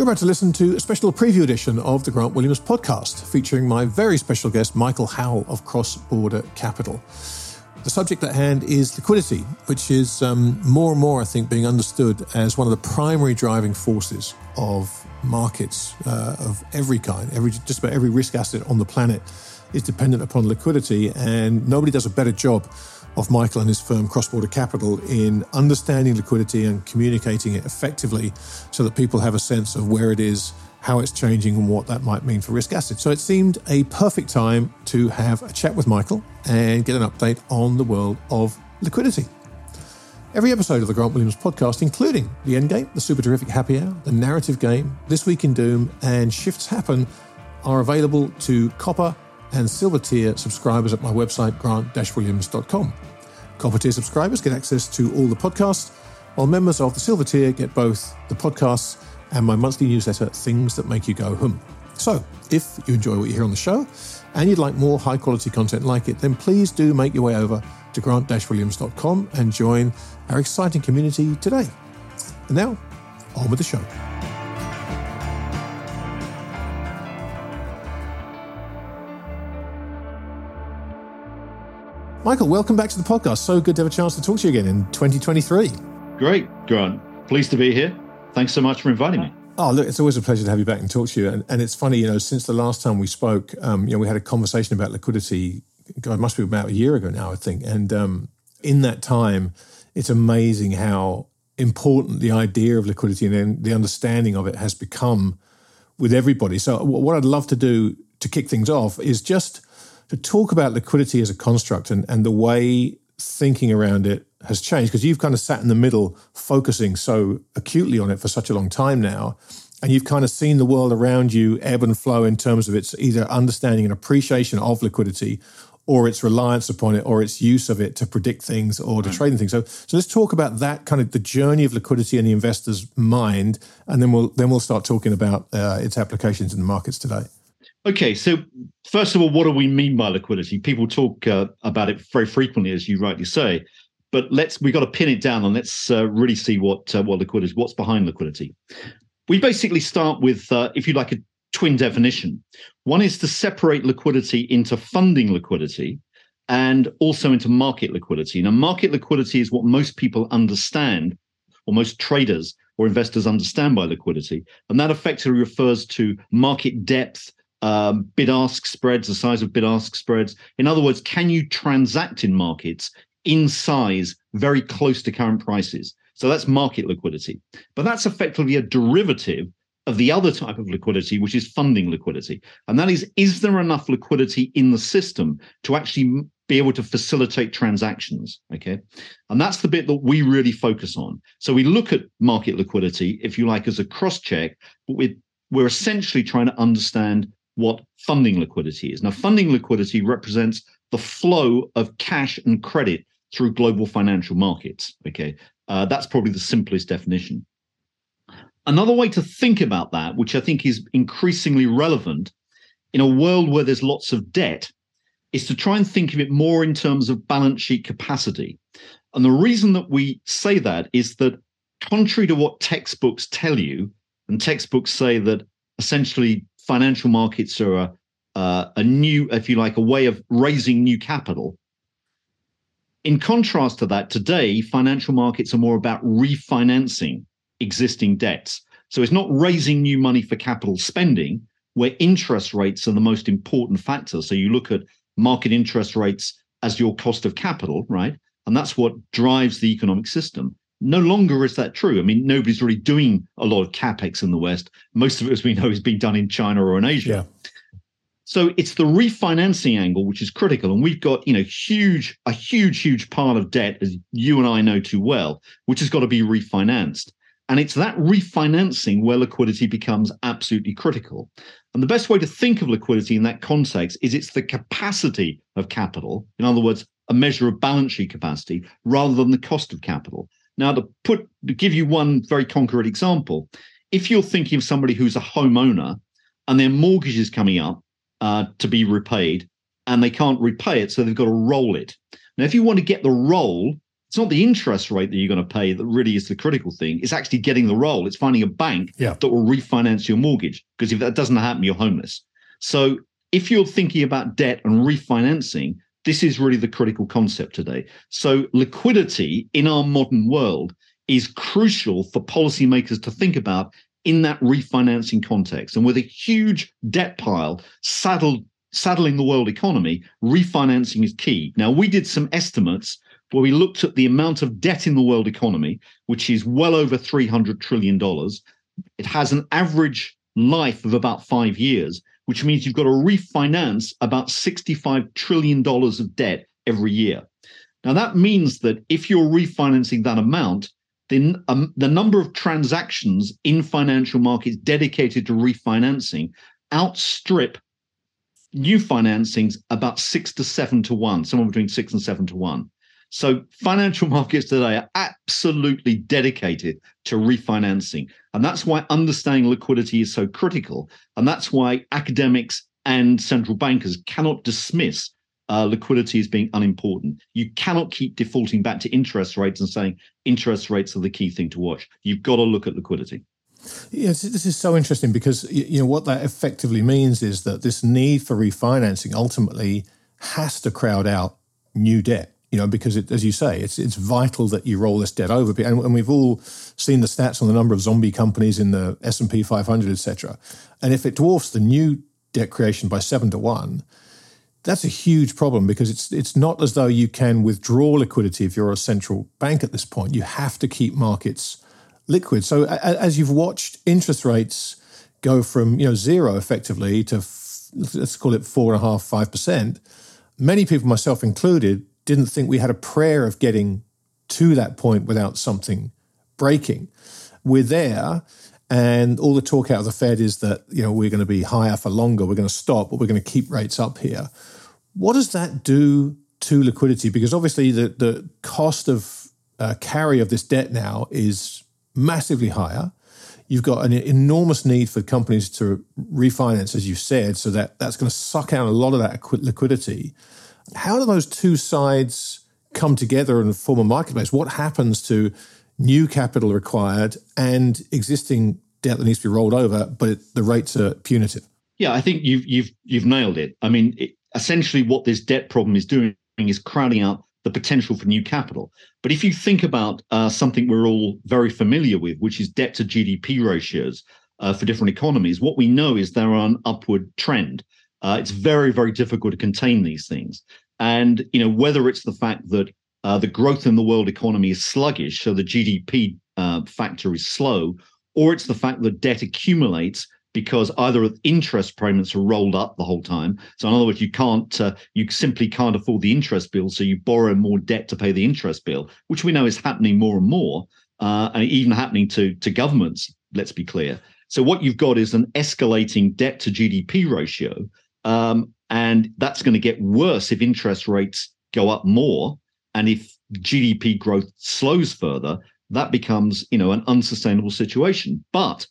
You're about to listen to a special preview edition of the Grant Williams podcast, featuring my very special guest, Michael Howell of Crossborder Capital. The subject at hand is liquidity, which is um, more and more, I think, being understood as one of the primary driving forces of markets uh, of every kind. Every just about every risk asset on the planet is dependent upon liquidity, and nobody does a better job of Michael and his firm Crossborder Capital in understanding liquidity and communicating it effectively so that people have a sense of where it is, how it's changing, and what that might mean for risk assets. So it seemed a perfect time to have a chat with Michael and get an update on the world of liquidity. Every episode of the Grant Williams podcast, including the Endgame, the Super Terrific Happy Hour, the Narrative Game, This Week in Doom, and Shifts Happen, are available to Copper and Silver Tier subscribers at my website, grant-williams.com. Copper Tier subscribers get access to all the podcasts, while members of the Silver Tier get both the podcasts and my monthly newsletter, Things That Make You Go Hmmm. So, if you enjoy what you hear on the show and you'd like more high quality content like it, then please do make your way over to grant-williams.com and join our exciting community today. And now, on with the show. Michael, welcome back to the podcast. So good to have a chance to talk to you again in 2023. Great, Grant. Pleased to be here. Thanks so much for inviting me. Oh, look, it's always a pleasure to have you back and talk to you. And, and it's funny, you know, since the last time we spoke, um, you know, we had a conversation about liquidity. God, it must be about a year ago now, I think. And um, in that time, it's amazing how important the idea of liquidity and the understanding of it has become with everybody. So, what I'd love to do to kick things off is just to talk about liquidity as a construct and, and the way thinking around it has changed because you've kind of sat in the middle focusing so acutely on it for such a long time now and you've kind of seen the world around you ebb and flow in terms of its either understanding and appreciation of liquidity or its reliance upon it or its use of it to predict things or to trade in things. So so let's talk about that kind of the journey of liquidity in the investor's mind and then we'll then we'll start talking about uh, its applications in the markets today Okay, so first of all, what do we mean by liquidity? People talk uh, about it very frequently, as you rightly say, but let's we've got to pin it down and let's uh, really see what uh, what liquidity, what's behind liquidity. We basically start with, uh, if you like, a twin definition. One is to separate liquidity into funding liquidity and also into market liquidity. Now, market liquidity is what most people understand, or most traders or investors understand by liquidity, and that effectively refers to market depth um, bid ask spreads, the size of bid ask spreads. In other words, can you transact in markets in size very close to current prices? So that's market liquidity. But that's effectively a derivative of the other type of liquidity, which is funding liquidity. And that is, is there enough liquidity in the system to actually be able to facilitate transactions? Okay. And that's the bit that we really focus on. So we look at market liquidity, if you like, as a cross check, but we're, we're essentially trying to understand what funding liquidity is. Now, funding liquidity represents the flow of cash and credit through global financial markets. Okay, uh, that's probably the simplest definition. Another way to think about that, which I think is increasingly relevant in a world where there's lots of debt, is to try and think of it more in terms of balance sheet capacity. And the reason that we say that is that, contrary to what textbooks tell you, and textbooks say that essentially financial markets are a, uh, a new, if you like, a way of raising new capital. In contrast to that, today, financial markets are more about refinancing existing debts. So it's not raising new money for capital spending, where interest rates are the most important factor. So you look at market interest rates as your cost of capital, right? And that's what drives the economic system. No longer is that true. I mean, nobody's really doing a lot of capex in the West. Most of it, as we know, is being done in China or in Asia. Yeah. So it's the refinancing angle which is critical, and we've got you know huge a huge huge part of debt, as you and I know too well, which has got to be refinanced. And it's that refinancing where liquidity becomes absolutely critical. And the best way to think of liquidity in that context is it's the capacity of capital. In other words, a measure of balance sheet capacity rather than the cost of capital. Now, to put to give you one very concrete example, if you're thinking of somebody who's a homeowner and their mortgage is coming up uh, to be repaid and they can't repay it, so they've got to roll it. Now, if you want to get the roll, it's not the interest rate that you're going to pay that really is the critical thing. It's actually getting the roll. It's finding a bank yeah. that will refinance your mortgage. Because if that doesn't happen, you're homeless. So if you're thinking about debt and refinancing, this is really the critical concept today. So liquidity in our modern world is crucial for policymakers to think about in that refinancing context. And with a huge debt pile saddled saddling the world economy, refinancing is key. Now, we did some estimates where we looked at the amount of debt in the world economy, which is well over $300 trillion. It has an average life of about five years, which means you've got to refinance about $65 trillion of debt every year. Now, that means that if you're refinancing that amount, then um, the number of transactions in financial markets dedicated to refinancing outstrip new financings about six to seven to one, somewhere between six and seven to one. So financial markets today are absolutely dedicated to refinancing. And that's why understanding liquidity is so critical. And that's why academics and central bankers cannot dismiss uh, liquidity as being unimportant. You cannot keep defaulting back to interest rates and saying interest rates are the key thing to watch. You've got to look at liquidity. Yes, this is so interesting because you know what that effectively means is that this need for refinancing ultimately has to crowd out new debt you know, because it, as you say, it's it's vital that you roll this debt over. And, and, we've all seen the stats on the number of zombie companies in the S and P 500, etc. And if it dwarfs the new debt creation by seven to one, that's a huge problem because it's it's not as though you can withdraw liquidity if you're a central bank at this point. You have to keep markets liquid. So as you've watched interest rates go from you know zero effectively to let's call it four and a half, five percent, many people, myself included didn't think we had a prayer of getting to that point without something breaking. We're there, and all the talk out of the Fed is that you know we're going to be higher for longer. We're going to stop, but we're going to keep rates up here. What does that do to liquidity? Because obviously the the cost of uh, carry of this debt now is massively higher. You've got an enormous need for companies to refinance, as you said, so that that's going to suck out a lot of that liquidity. How do those two sides come together and form a marketplace? What happens to new capital required and existing debt that needs to be rolled over, but the rates are punitive? Yeah, I think you've you've you've nailed it. I mean, it, essentially, what this debt problem is doing is crowding out the potential for new capital. But if you think about uh, something we're all very familiar with, which is debt to GDP ratios uh, for different economies, what we know is they're on upward trend. Uh, it's very, very difficult to contain these things. And you know whether it's the fact that uh, the growth in the world economy is sluggish, so the GDP uh, factor is slow, or it's the fact that debt accumulates because either interest payments are rolled up the whole time. So in other words, you can't, uh, you simply can't afford the interest bill, so you borrow more debt to pay the interest bill, which we know is happening more and more, uh, and even happening to to governments. Let's be clear. So what you've got is an escalating debt to GDP ratio, um, and that's going to get worse if interest rates go up more. And if GDP growth slows further, that becomes, you know, an unsustainable situation. But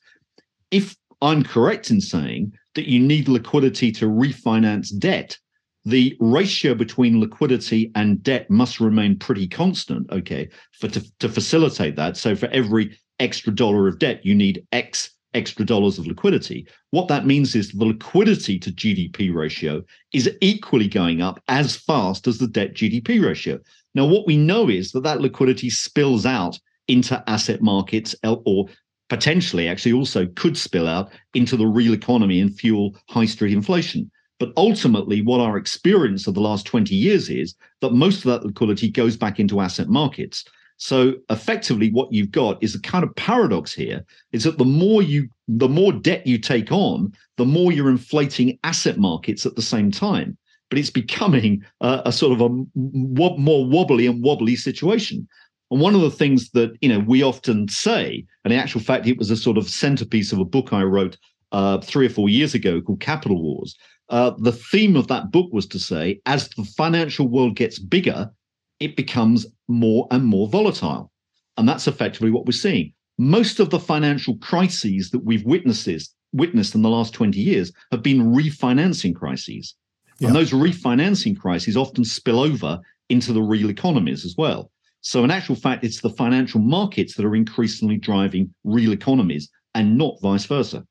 if I'm correct in saying that you need liquidity to refinance debt, the ratio between liquidity and debt must remain pretty constant, okay, for to, to facilitate that. So for every extra dollar of debt, you need X extra dollars of liquidity. What that means is the liquidity to GDP ratio is equally going up as fast as the debt GDP ratio. Now, what we know is that that liquidity spills out into asset markets or potentially actually also could spill out into the real economy and fuel high street inflation. But ultimately, what our experience of the last 20 years is that most of that liquidity goes back into asset markets. So effectively, what you've got is a kind of paradox here: is that the more you, the more debt you take on, the more you're inflating asset markets at the same time. But it's becoming a, a sort of a more wobbly and wobbly situation. And one of the things that you know we often say, and in actual fact, it was a sort of centerpiece of a book I wrote uh, three or four years ago called Capital Wars. Uh, the theme of that book was to say, as the financial world gets bigger, it becomes more and more volatile. And that's effectively what we're seeing. Most of the financial crises that we've witnessed, witnessed in the last 20 years have been refinancing crises. Yeah. And those refinancing crises often spill over into the real economies as well. So, in actual fact, it's the financial markets that are increasingly driving real economies and not vice versa.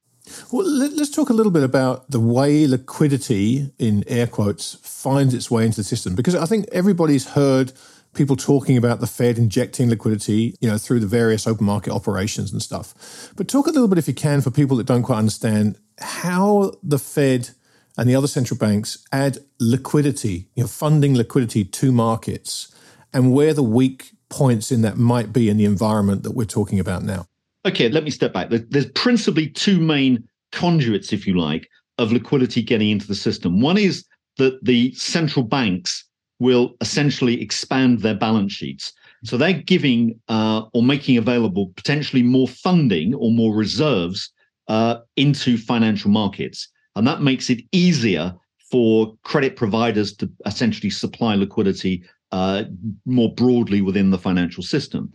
Well, let's talk a little bit about the way liquidity, in air quotes, finds its way into the system. Because I think everybody's heard people talking about the Fed injecting liquidity, you know, through the various open market operations and stuff. But talk a little bit, if you can, for people that don't quite understand how the Fed and the other central banks add liquidity, you know, funding liquidity to markets, and where the weak points in that might be in the environment that we're talking about now. Okay, let me step back. There's principally two main conduits, if you like, of liquidity getting into the system. One is that the central banks will essentially expand their balance sheets. So they're giving uh, or making available potentially more funding or more reserves uh, into financial markets. And that makes it easier for credit providers to essentially supply liquidity uh, more broadly within the financial system.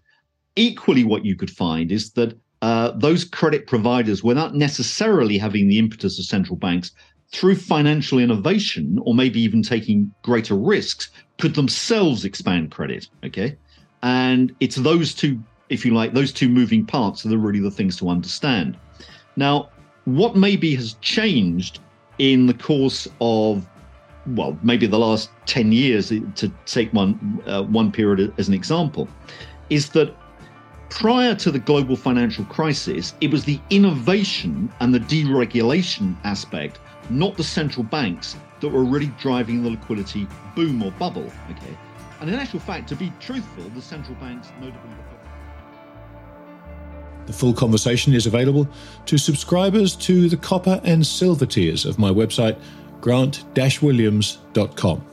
Equally, what you could find is that uh, those credit providers, without necessarily having the impetus of central banks, through financial innovation or maybe even taking greater risks, could themselves expand credit. Okay. And it's those two, if you like, those two moving parts are really the things to understand. Now, what maybe has changed in the course of well, maybe the last 10 years to take one uh, one period as an example, is that prior to the global financial crisis, it was the innovation and the deregulation aspect, not the central banks, that were really driving the liquidity boom or bubble. Okay. And in actual fact, to be truthful, the central banks notably. The full conversation is available to subscribers to the copper and silver tiers of my website, grant-williams.com.